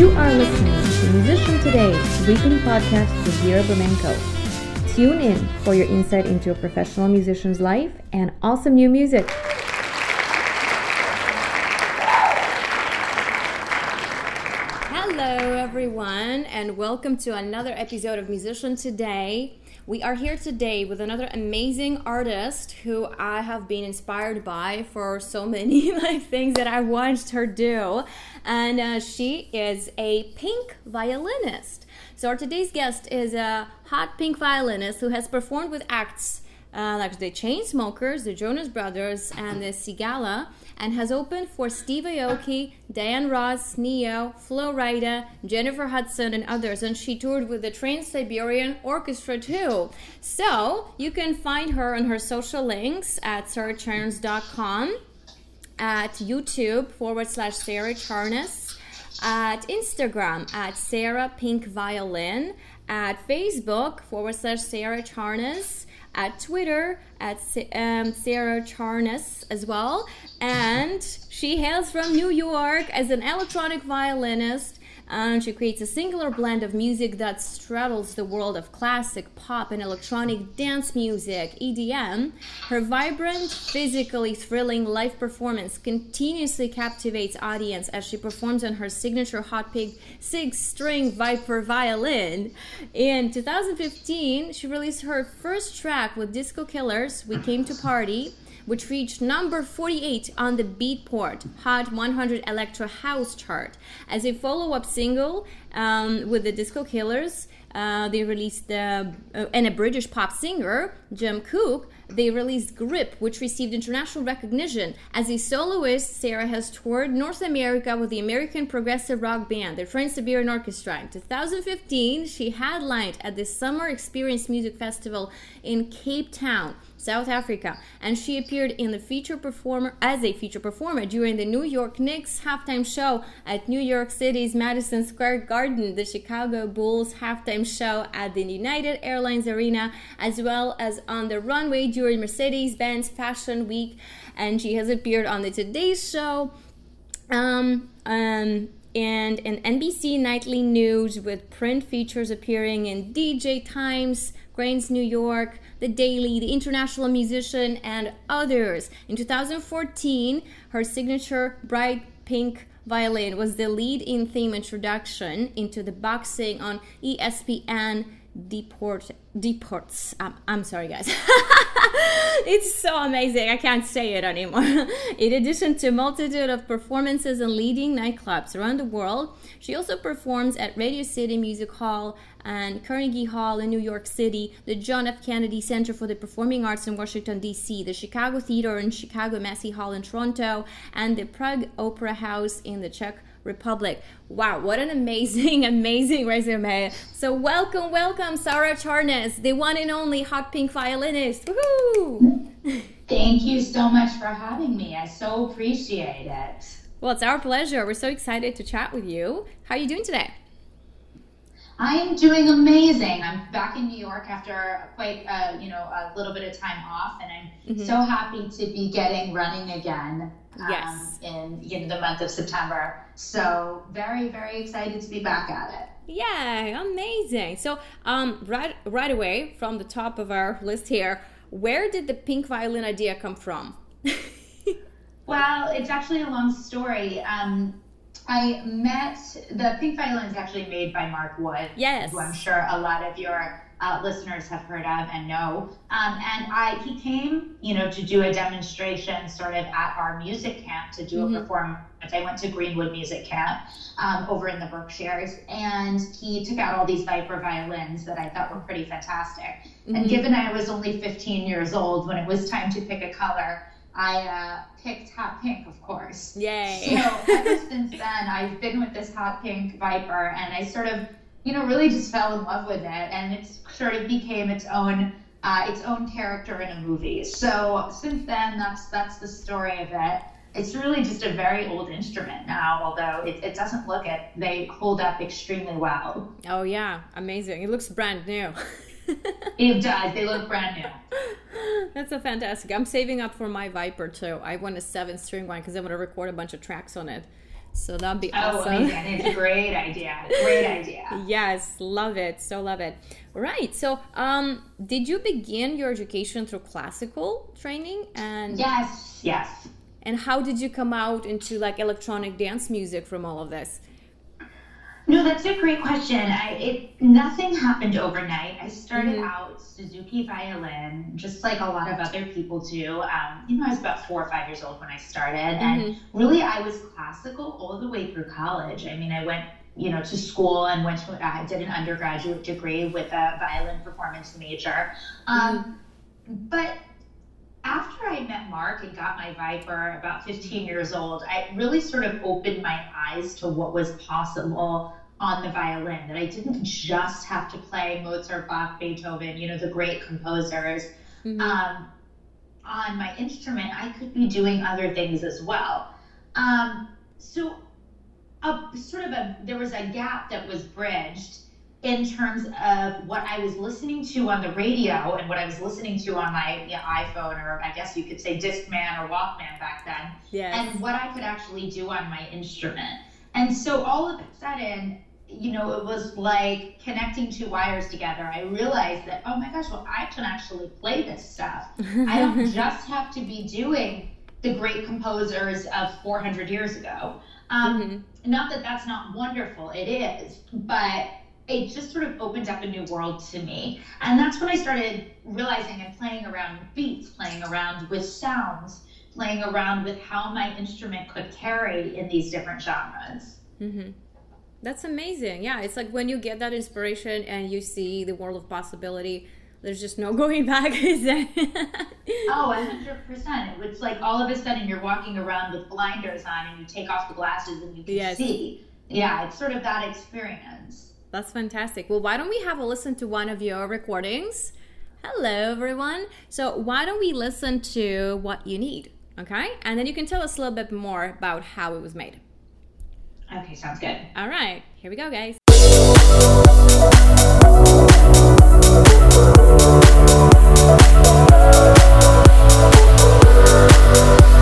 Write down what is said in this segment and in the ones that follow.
You are listening to Musician Today's weekly podcast with Vira Burmenko. Tune in for your insight into a professional musician's life and awesome new music. Hello, everyone, and welcome to another episode of Musician Today. We are here today with another amazing artist who I have been inspired by for so many like things that I watched her do, and uh, she is a pink violinist. So our today's guest is a hot pink violinist who has performed with acts uh, like the Chainsmokers, the Jonas Brothers, and the Sigala and has opened for Steve Aoki, Diana Ross, Ne-Yo, Flo Rida, Jennifer Hudson, and others. And she toured with the Trans Siberian Orchestra too. So you can find her on her social links at sarahcharness.com, at YouTube forward slash Sarah Charness, at Instagram at Sarah Pink Violin, at Facebook forward slash Sarah Charness at Twitter at um, Sarah Charness as well. And she hails from New York as an electronic violinist. And she creates a singular blend of music that straddles the world of classic, pop, and electronic dance music, EDM. Her vibrant, physically thrilling live performance continuously captivates audience as she performs on her signature hot pink six-string Viper violin. In 2015, she released her first track with Disco Killers, We Came to Party which reached number 48 on the Beatport Hot 100 Electro House chart. As a follow up single um, with the Disco Killers, uh, they released the, uh, and a British pop singer, Jem Cooke, they released Grip, which received international recognition. As a soloist, Sarah has toured North America with the American progressive rock band, the Trans Siberian Orchestra. In 2015, she headlined at the Summer Experience Music Festival in Cape Town. South Africa, and she appeared in the feature performer as a feature performer during the New York Knicks halftime show at New York City's Madison Square Garden, the Chicago Bulls halftime show at the United Airlines Arena, as well as on the runway during Mercedes-Benz Fashion Week, and she has appeared on the Today Show. Um, um, and an NBC Nightly News with print features appearing in DJ Times, Crain's New York, The Daily, The International Musician, and others. In 2014, her signature bright pink violin was the lead in theme introduction into the boxing on ESPN deport deports. Um, i'm sorry guys. It's so amazing. I can't say it anymore. In addition to a multitude of performances in leading nightclubs around the world she also performs at radio city music hall and carnegie hall in new york city the john f. Kennedy center for the performing arts in washington d.c the chicago theater in chicago massey hall in toronto and the prague opera house in the czech Republic. Wow, what an amazing, amazing resume. So welcome, welcome, Sarah Charness, the one and only hot pink violinist. Woohoo! Thank you so much for having me. I so appreciate it. Well, it's our pleasure. We're so excited to chat with you. How are you doing today? I'm doing amazing. I'm back in New York after quite, uh, you know, a little bit of time off, and I'm mm-hmm. so happy to be getting running again. Um, yes. In in the month of September, so very very excited to be back at it. Yeah, amazing. So, um, right right away from the top of our list here, where did the pink violin idea come from? well, it's actually a long story. Um, I met the pink violin is actually made by Mark Wood. Yes. Who I'm sure a lot of your uh, listeners have heard of and know. Um, and I he came, you know, to do a demonstration sort of at our music camp to do mm-hmm. a performance. I went to Greenwood Music Camp um, over in the Berkshires, and he took out all these Viper violins that I thought were pretty fantastic. Mm-hmm. And given I was only 15 years old when it was time to pick a color, I uh, picked hot pink, of course. Yay. So ever since then, I've been with this hot pink Viper, and I sort of, you know, really just fell in love with it, and it sort of became its own. Uh, its own character in a movie. So since then, that's that's the story of it. It's really just a very old instrument now, although it, it doesn't look it. They hold up extremely well. Oh yeah, amazing! It looks brand new. it does. They look brand new. That's a fantastic. I'm saving up for my Viper too. I want a seven string one because I want to record a bunch of tracks on it. So that'd be oh, awesome. amazing. It's a great idea. Great idea. yes, love it. So love it. Right. So, um, did you begin your education through classical training? And yes, yes. And how did you come out into like electronic dance music from all of this? No, that's a great question. I, it nothing happened overnight. I started mm-hmm. out Suzuki violin, just like a lot of other people do. Um, you know, I was about four or five years old when I started, mm-hmm. and really, I was classical all the way through college. I mean, I went, you know, to school and went to. I did an undergraduate degree with a violin performance major, um, mm-hmm. but after I met Mark and got my Viper about 15 years old, I really sort of opened my eyes to what was possible on the violin, that I didn't just have to play Mozart, Bach, Beethoven, you know, the great composers. Mm-hmm. Um, on my instrument, I could be doing other things as well. Um, so, a sort of a there was a gap that was bridged in terms of what I was listening to on the radio and what I was listening to on my you know, iPhone or I guess you could say Discman or Walkman back then, yes. and what I could actually do on my instrument. And so all of a sudden, you know, it was like connecting two wires together. I realized that, oh my gosh, well, I can actually play this stuff. I don't just have to be doing the great composers of 400 years ago. Um, mm-hmm. Not that that's not wonderful, it is, but it just sort of opened up a new world to me. And that's when I started realizing and playing around with beats, playing around with sounds, playing around with how my instrument could carry in these different genres. Mm-hmm. That's amazing. Yeah, it's like when you get that inspiration and you see the world of possibility, there's just no going back, is there? oh, 100%. It's like all of a sudden you're walking around with blinders on and you take off the glasses and you can yes. see. Yeah, it's sort of that experience. That's fantastic. Well, why don't we have a listen to one of your recordings? Hello, everyone. So, why don't we listen to what you need? Okay. And then you can tell us a little bit more about how it was made. Okay, sounds good. All right, here we go, guys. Thank you.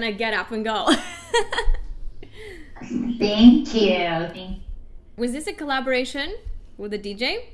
Makes you. you just want to get up and go. Thank you. Was this a collaboration with a DJ?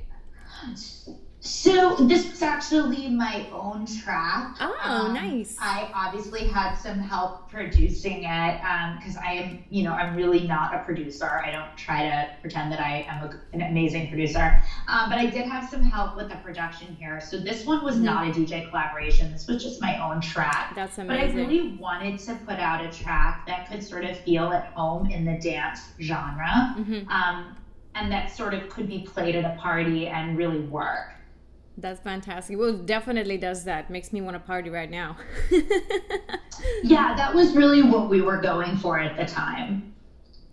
So this was actually my own track. Oh, um, nice. I obviously had some help producing it because um, I am, you know, I'm really not a producer. I don't try to pretend that I am a, an amazing producer. Um, but I did have some help with the production here. So this one was mm-hmm. not a DJ collaboration. This was just my own track. That's amazing. But I really wanted to put out a track that could sort of feel at home in the dance genre. Mm-hmm. Um, and that sort of could be played at a party and really work. That's fantastic. Well, definitely does that. Makes me want to party right now. yeah, that was really what we were going for at the time.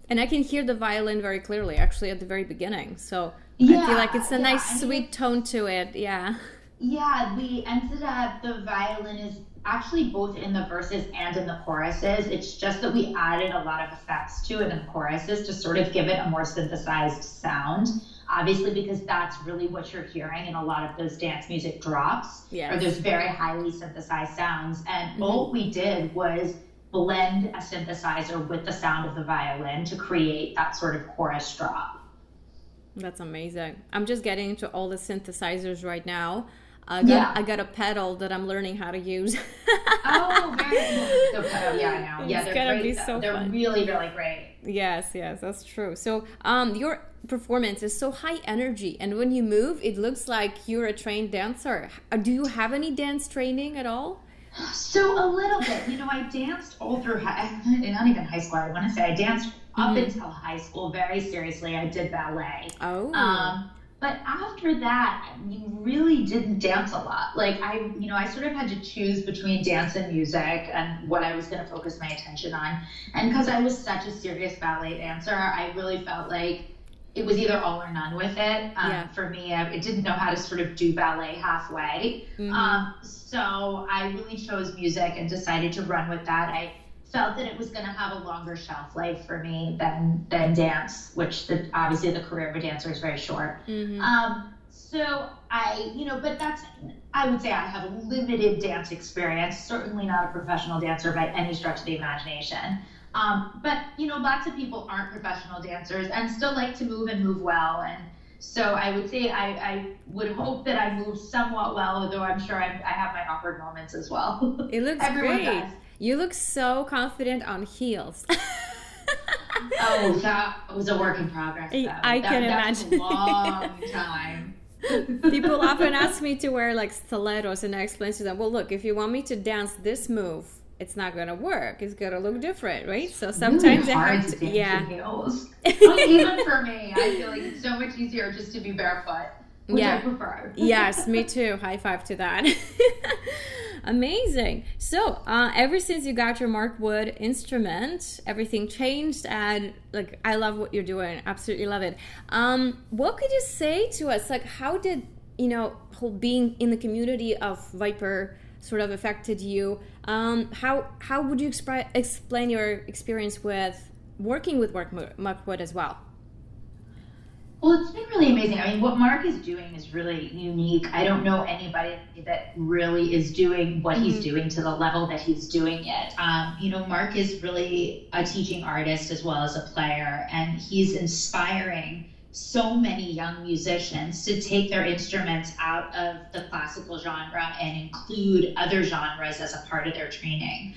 And I can hear the violin very clearly, actually, at the very beginning. So yeah, I feel like it's a yeah, nice, I mean, sweet tone to it. Yeah. Yeah, we ended up, the violin is actually both in the verses and in the choruses. It's just that we added a lot of effects to it in the choruses to sort of give it a more synthesized sound obviously because that's really what you're hearing in a lot of those dance music drops yes. or those very highly synthesized sounds and mm-hmm. all we did was blend a synthesizer with the sound of the violin to create that sort of chorus drop that's amazing i'm just getting into all the synthesizers right now I got, yeah. I got a pedal that I'm learning how to use. oh, very cool. The pedal, yeah, I know. Yeah, it's they're great. So they're fun. really, really great. Yes, yes, that's true. So, um, your performance is so high energy, and when you move, it looks like you're a trained dancer. Do you have any dance training at all? So a little bit. You know, I danced all through high, not even high school. I want to say I danced up mm-hmm. until high school very seriously. I did ballet. Oh. Um, but after that, you really didn't dance a lot. Like I, you know, I sort of had to choose between dance and music and what I was going to focus my attention on. And because I was such a serious ballet dancer, I really felt like it was either all or none with it. Um, yeah. For me, I, I, didn't know how to sort of do ballet halfway. Mm-hmm. Um, so I really chose music and decided to run with that. I felt that it was going to have a longer shelf life for me than than dance, which the, obviously the career of a dancer is very short. Mm-hmm. Um, so I, you know, but that's I would say I have a limited dance experience. Certainly not a professional dancer by any stretch of the imagination. Um, but you know, lots of people aren't professional dancers and still like to move and move well. And so I would say I, I would hope that I move somewhat well, although I'm sure I'm, i have my awkward moments as well. It looks great. Does. You look so confident on heels. oh, that was a work in progress. Though. I that, can imagine. a long time. People often ask me to wear like stilettos, and I explain to them, well, look, if you want me to dance this move, it's not gonna work. It's gonna look different, right? So sometimes really hard have to, yeah. Heels. even for me, I feel like it's so much easier just to be barefoot, which yeah. I prefer. yes, me too. High five to that. Amazing. So, uh, ever since you got your Mark Wood instrument, everything changed, and like I love what you're doing. Absolutely love it. Um, what could you say to us? Like, how did you know being in the community of Viper sort of affected you? Um, how how would you explain your experience with working with Mark Wood as well? Well, it's been really amazing. I mean, what Mark is doing is really unique. I don't know anybody that really is doing what mm-hmm. he's doing to the level that he's doing it. Um, you know, Mark is really a teaching artist as well as a player, and he's inspiring so many young musicians to take their instruments out of the classical genre and include other genres as a part of their training.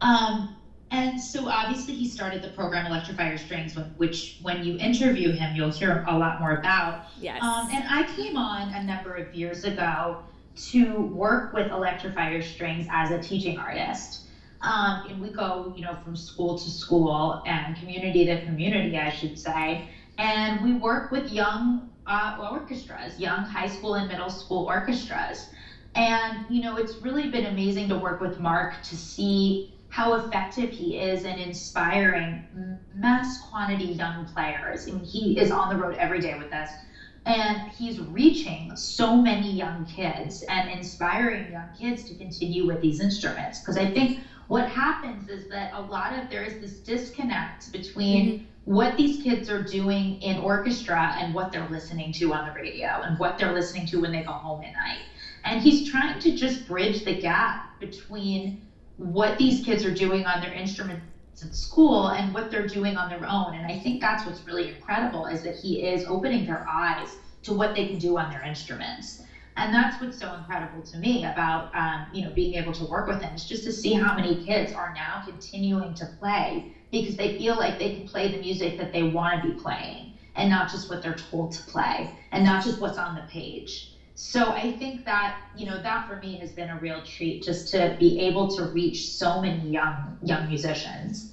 Um, and so obviously he started the program Electrify Your Strings, which when you interview him, you'll hear a lot more about. Yes. Um, and I came on a number of years ago to work with Electrify Your Strings as a teaching artist. Um, and we go, you know, from school to school and community to community, I should say. And we work with young uh, orchestras, young high school and middle school orchestras. And, you know, it's really been amazing to work with Mark to see how effective he is in inspiring mass quantity young players. I mean, he is on the road every day with us. And he's reaching so many young kids and inspiring young kids to continue with these instruments. Because I think what happens is that a lot of there is this disconnect between mm-hmm. what these kids are doing in orchestra and what they're listening to on the radio and what they're listening to when they go home at night. And he's trying to just bridge the gap between what these kids are doing on their instruments at school and what they're doing on their own. And I think that's what's really incredible is that he is opening their eyes to what they can do on their instruments. And that's what's so incredible to me about um, you know being able to work with him is just to see how many kids are now continuing to play because they feel like they can play the music that they want to be playing and not just what they're told to play and not just what's on the page. So I think that you know that for me has been a real treat just to be able to reach so many young young musicians.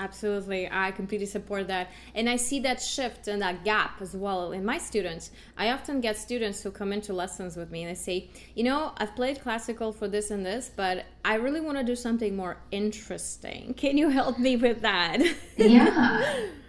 Absolutely. I completely support that. And I see that shift and that gap as well in my students. I often get students who come into lessons with me and they say, you know, I've played classical for this and this, but I really want to do something more interesting. Can you help me with that? Yeah.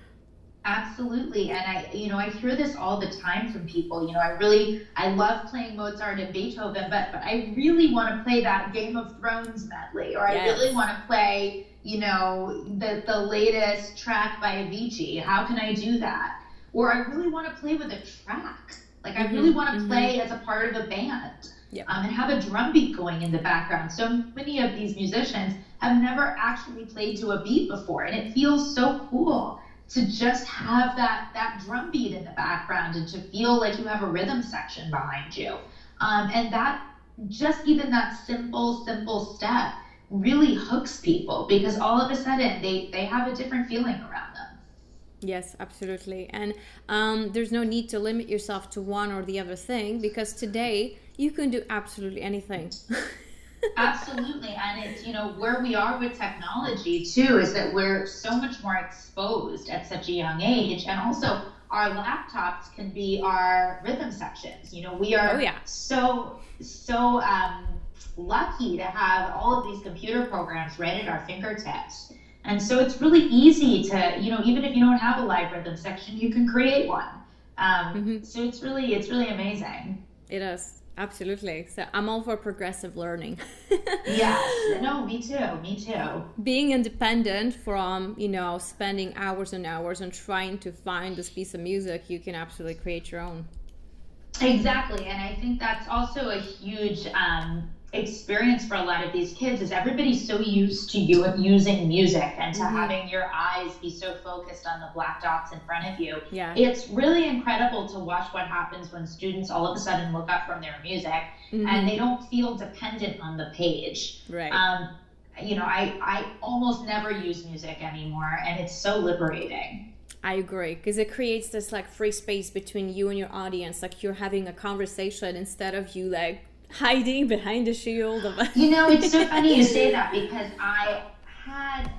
Absolutely. And I, you know, I hear this all the time from people. You know, I really, I love playing Mozart and Beethoven, but, but I really want to play that Game of Thrones medley, or yes. I really want to play, you know, the, the latest track by Avicii. How can I do that? Or I really want to play with a track. Like, mm-hmm. I really want to mm-hmm. play as a part of a band. Yep. Um, and have a drum beat going in the background. So many of these musicians have never actually played to a beat before, and it feels so cool to just have that that drum beat in the background and to feel like you have a rhythm section behind you um, and that just even that simple simple step really hooks people because all of a sudden they they have a different feeling around them Yes, absolutely. And um, there's no need to limit yourself to one or the other thing because today you can do absolutely anything. Absolutely. And it's, you know, where we are with technology too is that we're so much more exposed at such a young age. And also, our laptops can be our rhythm sections. You know, we are oh, yeah. so, so um, lucky to have all of these computer programs right at our fingertips. And so it's really easy to, you know, even if you don't have a live rhythm section, you can create one. Um, mm-hmm. So it's really, it's really amazing. It is. Absolutely. So I'm all for progressive learning. yes. No, me too. Me too. Being independent from, you know, spending hours and hours and trying to find this piece of music, you can absolutely create your own. Exactly. And I think that's also a huge um, experience for a lot of these kids is everybody's so used to you using music and to mm-hmm. having your eyes be so focused on the black dots in front of you. Yeah. It's really incredible to watch what happens when students all of a sudden look up from their music mm-hmm. and they don't feel dependent on the page. Right. Um, you know, I, I almost never use music anymore and it's so liberating. I agree because it creates this like free space between you and your audience. Like you're having a conversation instead of you like hiding behind the shield of. you know, it's so funny you say that because I had,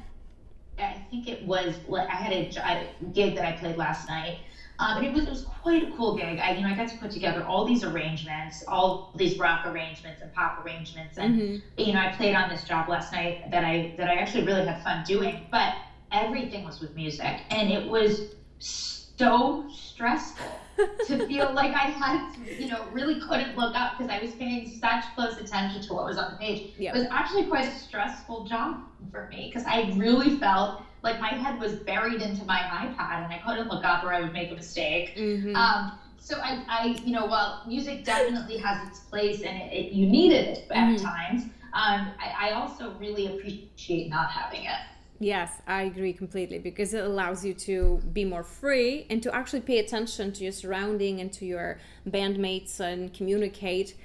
I think it was, I had a, gig that I played last night. Um, and it was, it was quite a cool gig. I, you know, I got to put together all these arrangements, all these rock arrangements and pop arrangements, and mm-hmm. you know, I played on this job last night that I that I actually really had fun doing. But everything was with music, and it was so stressful to feel like I had, to, you know, really couldn't look up because I was paying such close attention to what was on the page. Yep. It was actually quite a stressful job for me because I really felt like my head was buried into my iPad and I couldn't look up or I would make a mistake. Mm-hmm. Um, so I, I, you know, while music definitely has its place and it, it you needed it at mm-hmm. times, um, I, I also really appreciate not having it. Yes, I agree completely because it allows you to be more free and to actually pay attention to your surrounding and to your bandmates and communicate.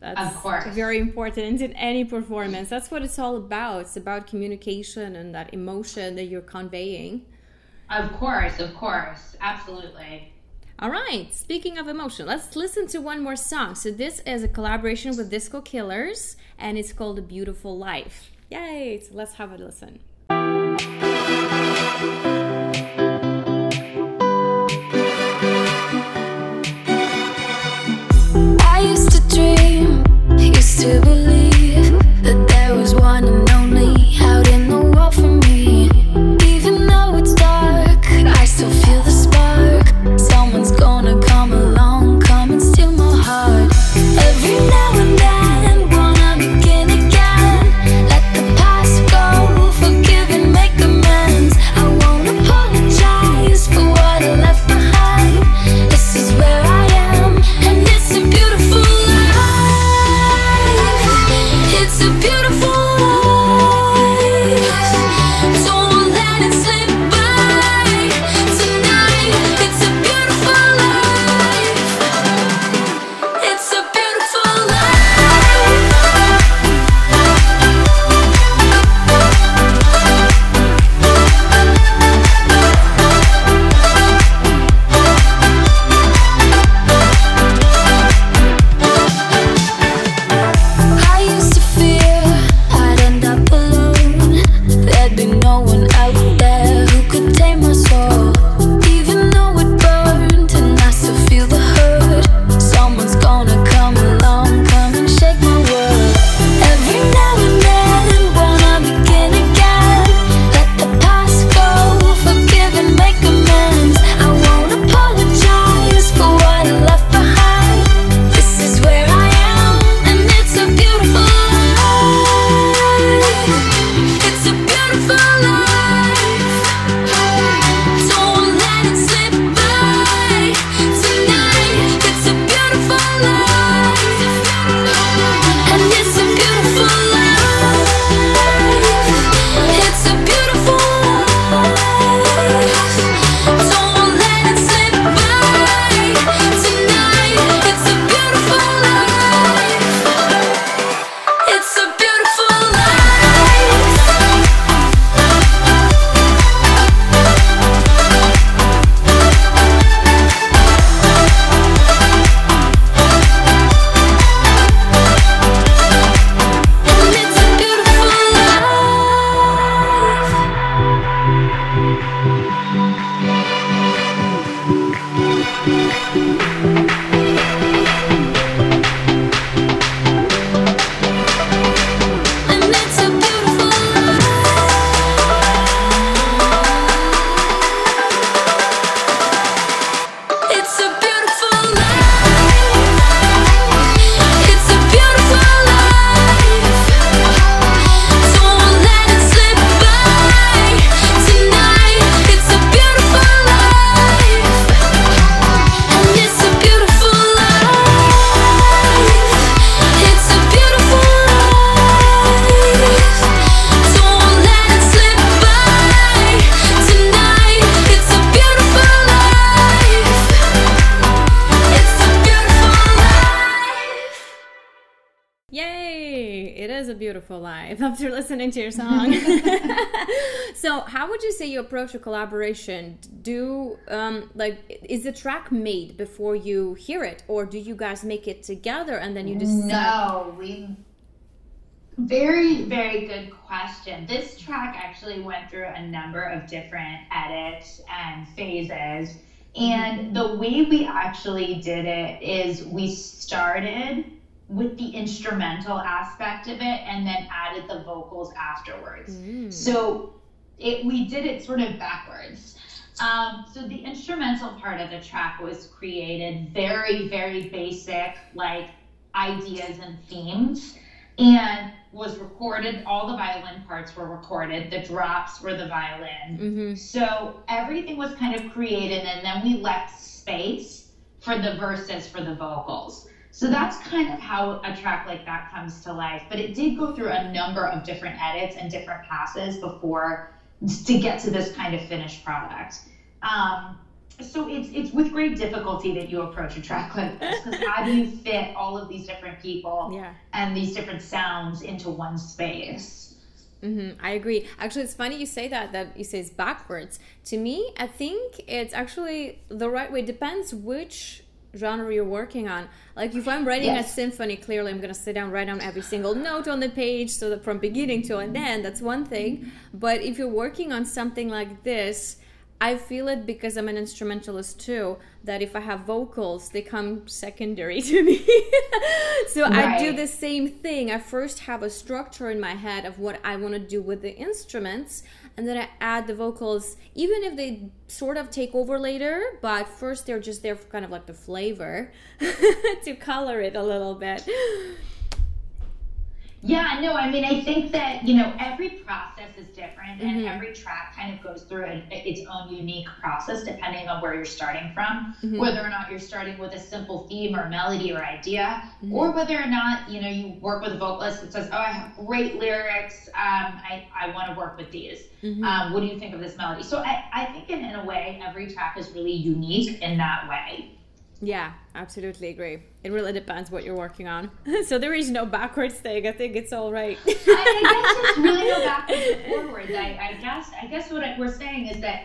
That's of course. very important in any performance. That's what it's all about. It's about communication and that emotion that you're conveying. Of course, of course. Absolutely. All right, speaking of emotion, let's listen to one more song. So, this is a collaboration with Disco Killers and it's called A Beautiful Life. Yay! So let's have a listen. I used to dream, used to believe that there was one beautiful life after listening to your song. so, how would you say you approach a collaboration? Do um, like is the track made before you hear it, or do you guys make it together and then you decide? No, we. Very, very good question. This track actually went through a number of different edits and phases. And the way we actually did it is we started with the instrumental aspect of it and then added the vocals afterwards. Mm. So it we did it sort of backwards. Um, so the instrumental part of the track was created very, very basic, like ideas and themes, and was recorded. All the violin parts were recorded. The drops were the violin. Mm-hmm. So everything was kind of created, and then we left space for the verses for the vocals. So that's kind of how a track like that comes to life. But it did go through a number of different edits and different passes before to get to this kind of finished product. Um, so it's it's with great difficulty that you approach a track like this because how do you fit all of these different people yeah. and these different sounds into one space? Mm-hmm, I agree. Actually, it's funny you say that. That you say it's backwards. To me, I think it's actually the right way. Depends which genre you're working on. Like if I'm writing yes. a symphony, clearly I'm gonna sit down, write down every single note on the page, so that from beginning to an end, that's one thing. But if you're working on something like this, I feel it because I'm an instrumentalist too. That if I have vocals, they come secondary to me. so right. I do the same thing. I first have a structure in my head of what I want to do with the instruments, and then I add the vocals, even if they sort of take over later. But first, they're just there for kind of like the flavor to color it a little bit. Yeah, no, I mean, I think that, you know, every process is different and mm-hmm. every track kind of goes through a, its own unique process depending on where you're starting from, mm-hmm. whether or not you're starting with a simple theme or melody or idea, mm-hmm. or whether or not, you know, you work with a vocalist that says, oh, I have great lyrics, um, I, I want to work with these. Mm-hmm. Um, what do you think of this melody? So I, I think in, in a way, every track is really unique in that way. Yeah, absolutely agree. It really depends what you're working on. so there is no backwards thing. I think it's all right. I, I guess there's really no backwards or forwards. I, I guess I guess what we're saying is that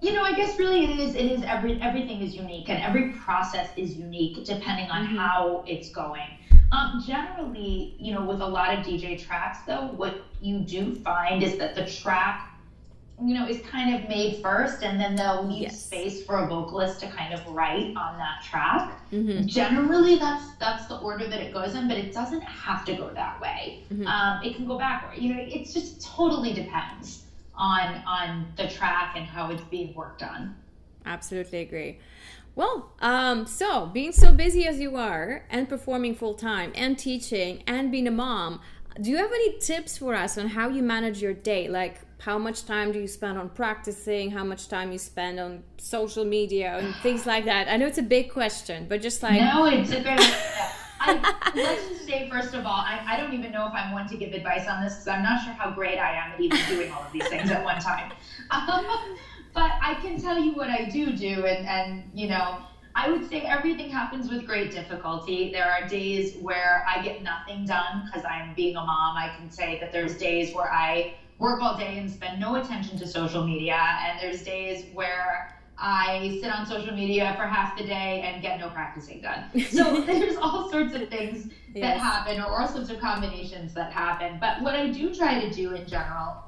you know, I guess really it is it is every everything is unique and every process is unique depending on mm-hmm. how it's going. Um, generally, you know, with a lot of DJ tracks though, what you do find is that the track you know, is kind of made first, and then they'll leave yes. space for a vocalist to kind of write on that track. Mm-hmm. Generally, that's that's the order that it goes in, but it doesn't have to go that way. Mm-hmm. Um, it can go backward. You know, it just totally depends on on the track and how it's being worked on. Absolutely agree. Well, um, so being so busy as you are, and performing full time, and teaching, and being a mom, do you have any tips for us on how you manage your day? Like how much time do you spend on practicing how much time you spend on social media and things like that i know it's a big question but just like no it's a good I, let's just say first of all I, I don't even know if i'm one to give advice on this because i'm not sure how great i am at even doing all of these things at one time um, but i can tell you what i do do and and you know I would say everything happens with great difficulty. There are days where I get nothing done because I'm being a mom. I can say that there's days where I work all day and spend no attention to social media. And there's days where I sit on social media for half the day and get no practicing done. So there's all sorts of things yes. that happen, or all sorts of combinations that happen. But what I do try to do in general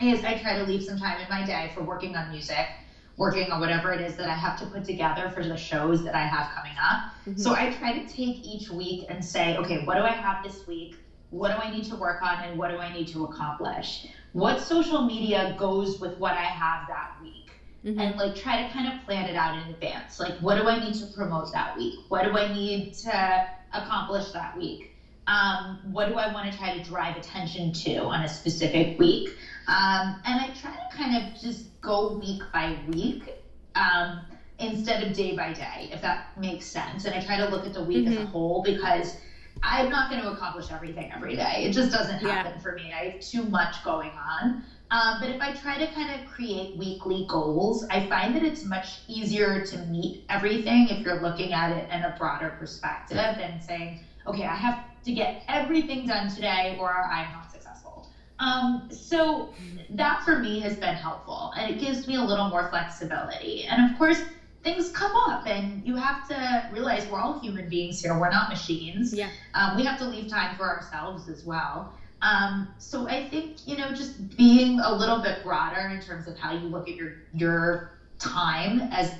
is I try to leave some time in my day for working on music working on whatever it is that I have to put together for the shows that I have coming up. Mm-hmm. So I try to take each week and say, okay, what do I have this week? What do I need to work on and what do I need to accomplish? What social media goes with what I have that week? Mm-hmm. And like try to kind of plan it out in advance. Like, what do I need to promote that week? What do I need to accomplish that week? Um, what do I want to try to drive attention to on a specific week? Um, and I try to kind of just go week by week um, instead of day by day, if that makes sense. And I try to look at the week mm-hmm. as a mm-hmm. whole because I'm not going to accomplish everything every day. It just doesn't happen yeah. for me. I have too much going on. Um, but if I try to kind of create weekly goals, I find that it's much easier to meet everything if you're looking at it in a broader perspective and saying, okay, I have to get everything done today or I'm not successful. Um, so that for me has been helpful and it gives me a little more flexibility. And of course, things come up and you have to realize we're all human beings here. We're not machines. Yeah. Um, we have to leave time for ourselves as well. Um, so I think, you know, just being a little bit broader in terms of how you look at your, your time as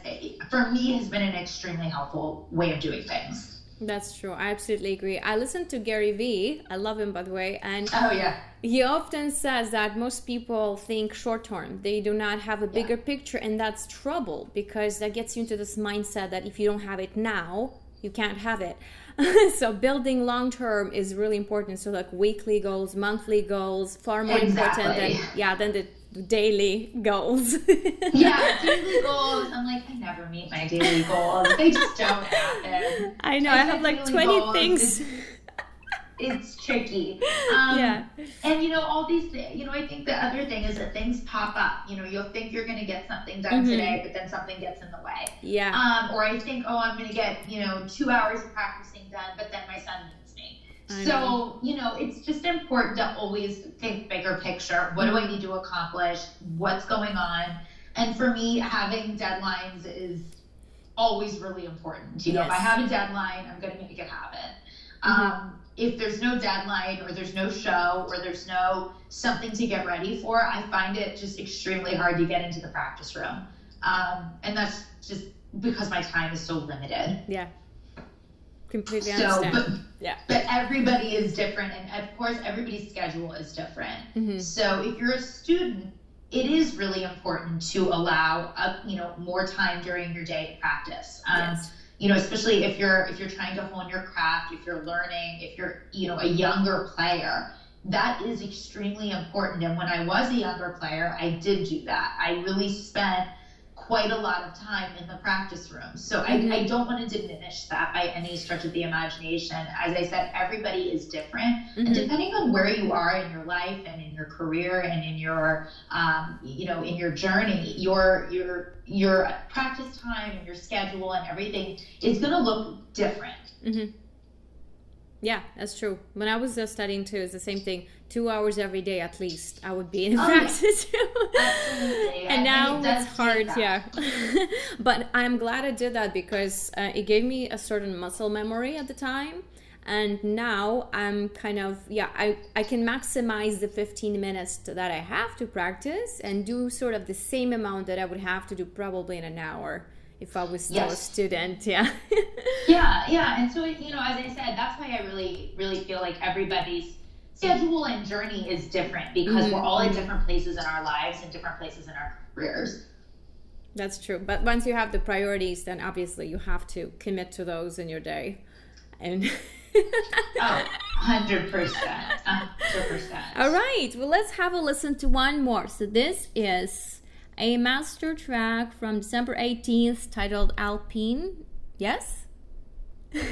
for me has been an extremely helpful way of doing things. That's true. I absolutely agree. I listen to Gary Vee. I love him, by the way. And oh yeah, he often says that most people think short term. They do not have a bigger yeah. picture, and that's trouble because that gets you into this mindset that if you don't have it now, you can't have it. so building long term is really important. So like weekly goals, monthly goals, far more exactly. important than yeah than the daily goals. yeah, daily goals. I'm like, I never meet my daily goals. They just don't happen. I know. I, I have like 20 things. It's, tricky. Um, yeah. And you know, all these things, you know, I think the other thing is that things pop up. You know, you'll think you're going to get something done mm-hmm. today, but then something gets in the way. Yeah. Um, or I think, oh, I'm going to get, you know, two hours of practicing done, but then my son so, you know, it's just important to always think bigger picture. What do I need to accomplish? What's going on? And for me, having deadlines is always really important. You know, if I have a deadline, I'm going to make it happen. Mm-hmm. Um, if there's no deadline or there's no show or there's no something to get ready for, I find it just extremely hard to get into the practice room. Um, and that's just because my time is so limited. Yeah completely understand. So, but, yeah. But everybody is different, and of course, everybody's schedule is different. Mm-hmm. So if you're a student, it is really important to allow a, you know more time during your day to practice. Um, yes. You know, especially if you're if you're trying to hone your craft, if you're learning, if you're you know a younger player, that is extremely important. And when I was a younger player, I did do that. I really spent quite a lot of time in the practice room. So mm-hmm. I, I, don't want to diminish that by any stretch of the imagination. As I said, everybody is different. Mm-hmm. And depending on where you are in your life and in your career and in your, um, you know, in your journey, your, your, your practice time and your schedule and everything is going to look different. Mm-hmm. Yeah, that's true. When I was uh, studying too, it's the same thing. Two hours every day at least, I would be in oh, practice. Absolutely. and now it it's hard, yeah. but I'm glad I did that because uh, it gave me a certain muscle memory at the time. And now I'm kind of, yeah, I, I can maximize the 15 minutes that I have to practice and do sort of the same amount that I would have to do probably in an hour if I was still yes. a student. Yeah. yeah, yeah. And so, you know, as I said, that's why I really, really feel like everybody's schedule and journey is different because mm-hmm. we're all in different places in our lives and different places in our careers. That's true. But once you have the priorities, then obviously you have to commit to those in your day. And oh, 100%. 100%. All right. Well, let's have a listen to one more. So this is a master track from December 18th titled Alpine. Yes? um,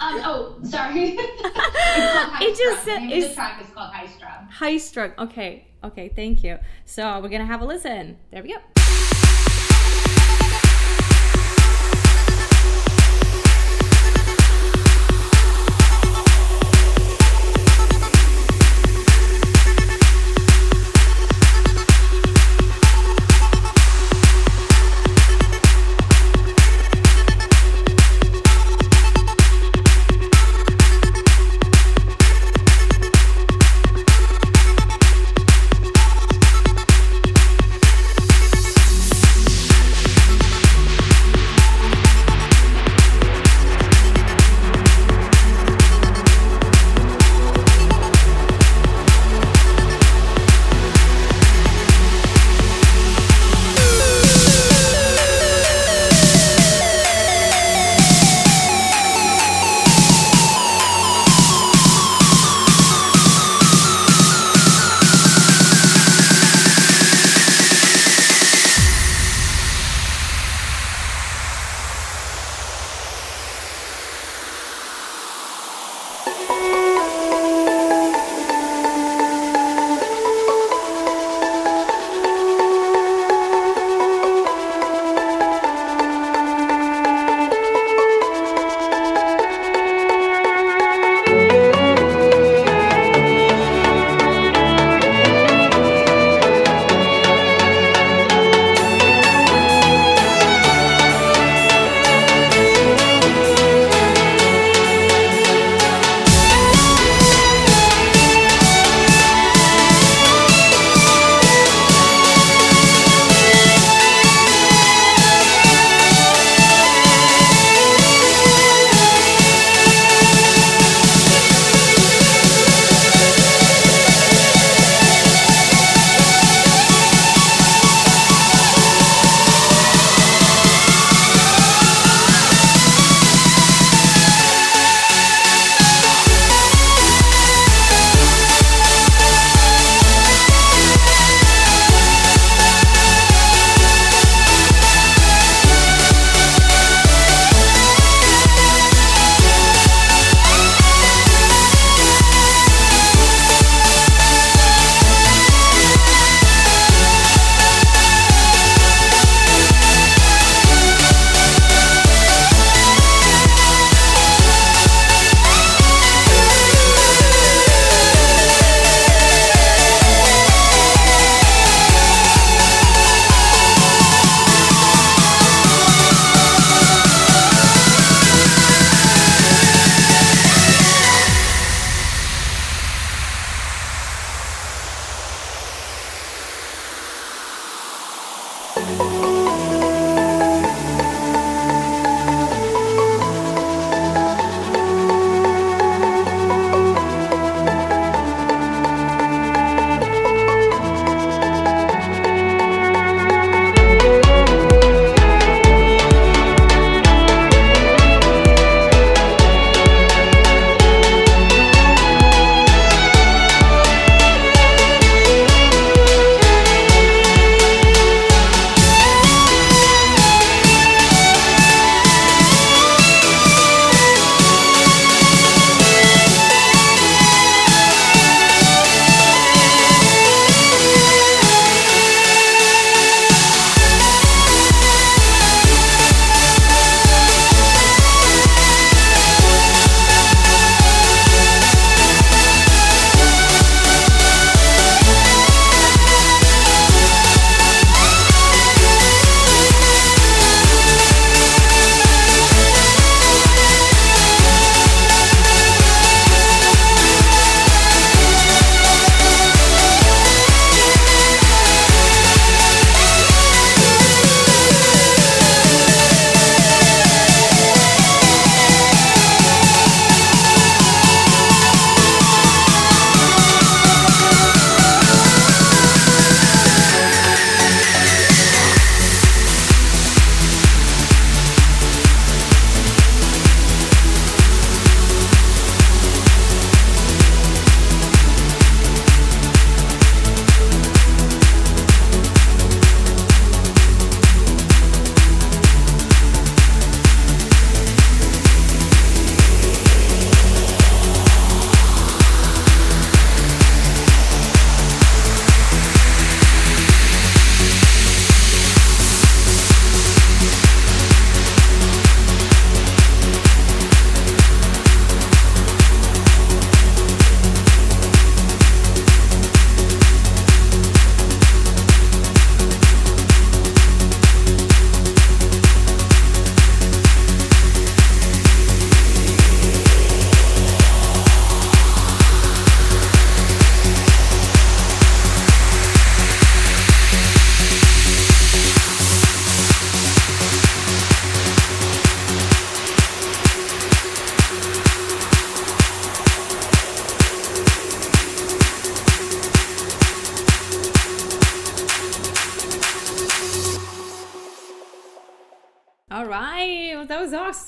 oh, sorry. it just said the track is called High Strung. High Strung. Okay. Okay. Thank you. So we're going to have a listen. There we go.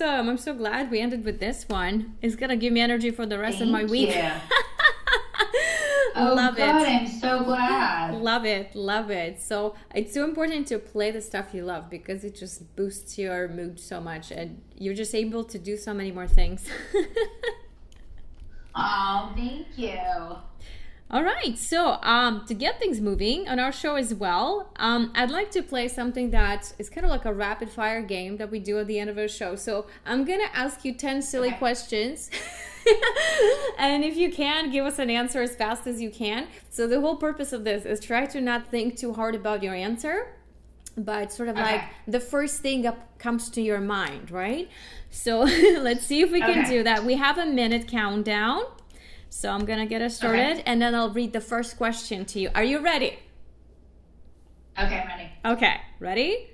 Awesome. I'm so glad we ended with this one. It's gonna give me energy for the rest Thank of my week. You. oh, love good. it. I'm so glad. Love it, love it. So it's so important to play the stuff you love because it just boosts your mood so much, and you're just able to do so many more things. oh, thank you. All right, so um, to get things moving on our show as well, um, I'd like to play something that is kind of like a rapid fire game that we do at the end of our show. So I'm gonna ask you 10 silly Okay. questions. and if you can, give us an answer as fast as you can. So the whole purpose of this is try to not think too hard about your answer, but sort of Okay. like the first thing that comes to your mind, right? So let's see if we can Okay. do that. We have a minute countdown. So I'm gonna get us started Okay. and then I'll read the first question to you. Are you ready? Okay, I'm ready. Okay, ready?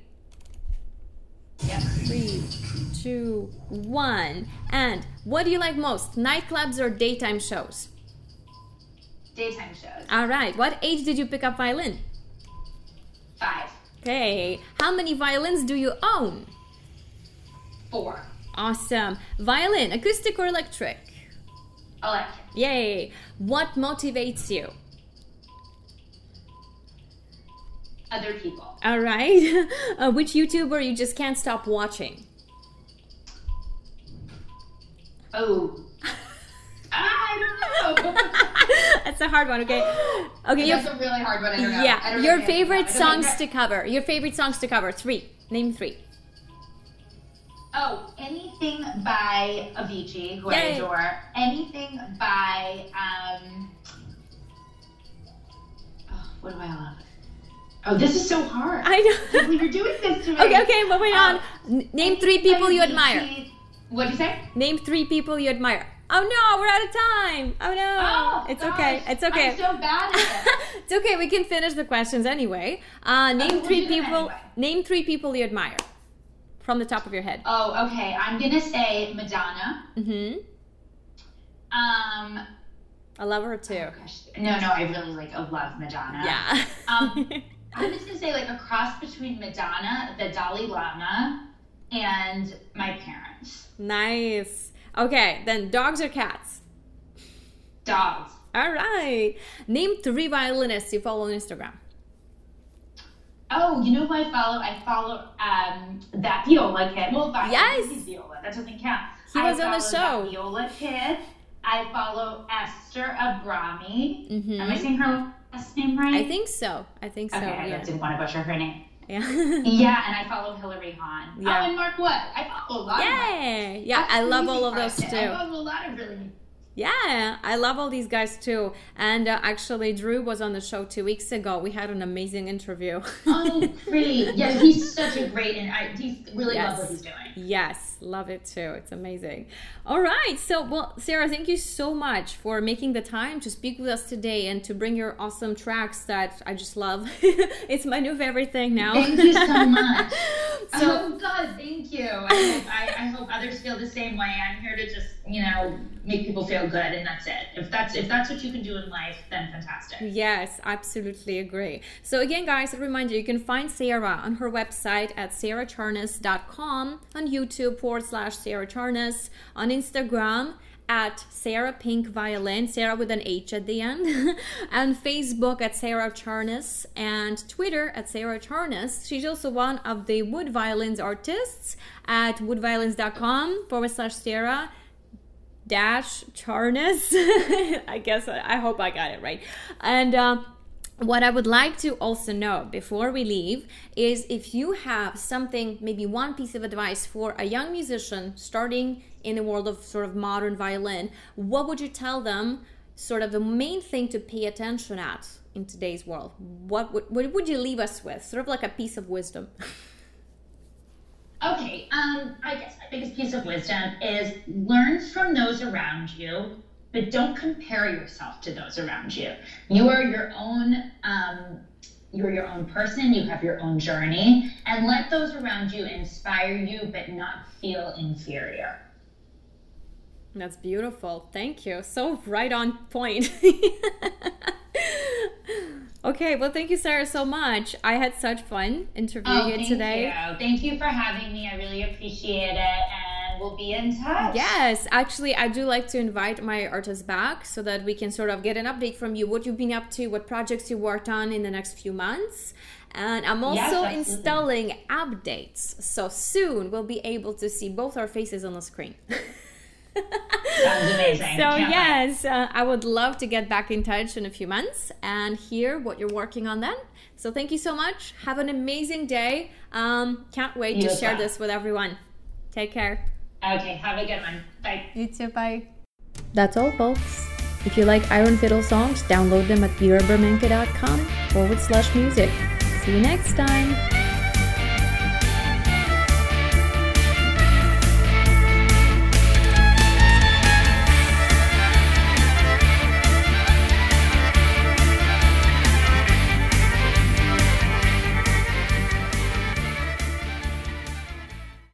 Yep. Three, two, one. And what do you like most, nightclubs or daytime shows? Daytime shows. All right, what age did you pick up violin? Five. Okay, how many violins do you own? Four. Awesome. Violin, acoustic or electric? Electric. Yay. What motivates you? Other people. All right. Uh, which YouTuber you just can't stop watching? Oh. I don't know. That's a hard one, okay? Okay, That's a really hard one. I don't know. I yeah, don't your answer favorite to that. I don't songs to cover. Your favorite songs to cover. Three. Name three. Oh, anything by Avicii, who I adore. Anything by um. Oh, what do I love? Oh, this is so hard. I know. you're doing this to me. okay, okay, moving on. Um, N- Name three people you admire. What'd you say? Name three people you admire. Oh no, we're out of time. Oh no. Oh, it's gosh. okay. It's okay. I'm so bad at it. it's okay. We can finish the questions anyway. Uh, name we'll three people. anyway. Name three people you admire from the top of your head. Oh, okay. I'm gonna say Madonna. Mm-hmm. Um. I love her too. oh, gosh. No, no, I really like love Madonna. Yeah. Um, I'm just gonna say like a cross between Madonna, the Dalai Lama, and my parents. nice. Okay, then dogs or cats? Dogs. All right. Name three violinists you follow on Instagram. Oh, you know who I follow? I follow um that Viola kid. Well, that Yes. Viola. That doesn't count. He I was on the follow show. That Viola kid. I follow Esther Abrami. Mhm. Am I saying her last name right? I think so. I think so. Okay, I yeah. didn't want to butcher her name. Yeah. Yeah, and I follow Hilary Hahn. Yeah. Oh, and Mark Wood. I follow a lot. of yeah. That's I love all of those it. I too. follow a lot of really Yeah, I love all these guys too. And uh, actually, Drew was on the show two weeks ago. We had an amazing interview. Oh, great. Yeah, he's such a great, and I he's really Yes. love what he's doing. Yes, love it too. It's amazing. All right. So, well, Sarah, thank you so much for making the time to speak with us today and to bring your awesome tracks that I just love. it's my new favorite thing now. Thank you so much. so, oh God, thank you. I hope, I, I hope others feel the same way. I'm here to just, you know, make people feel good, and that's it. If that's if that's what you can do in life, then fantastic. Yes, absolutely agree. So again, guys, a reminder, you can find Sarah on her website at sarahcharness.com, on YouTube forward slash Sarah Charness, on Instagram at Sarah Pink Violin, Sarah with an H at the end, and Facebook at Sarah Charness, and Twitter at Sarah Charness. She's also one of the wood violins artists at woodviolins.com forward slash Sarah dash charness. I guess i hope i got it right. And um, what i would like to also know before we leave is if you have something maybe one piece of advice for a young musician starting in the world of sort of modern violin what would you tell them sort of the main thing to pay attention at in today's world? What would, what would you leave us with? Sort of like a piece of wisdom Okay, um, I guess my biggest piece of wisdom is learn from those around you, but don't compare yourself to those around you. You are your own, um, you're your own person. You have your own journey, and let those around you inspire you, but not feel inferior. That's beautiful. Thank you. So right on point. Okay, well, thank you, Sarah, so much. I had such fun interviewing oh, you today. You. Thank you for having me. I really appreciate it. And we'll be in touch. Yes, actually, I do like to invite my artists back so that we can sort of get an update from you, what you've been up to, what projects you worked on in the next few months. And I'm also yes, installing updates. So soon we'll be able to see both our faces on the screen. Sounds amazing. So, yes, uh, I would love to get back in touch in a few months and hear what you're working on then. So, thank you so much. Have an amazing day. Um, can't wait you to share well. this with everyone. Take care. Okay, have a good one. Bye. You too. Bye. That's all, folks. If you like Iron Fiddle songs, download them at viraburmenko.com forward slash music. See you next time.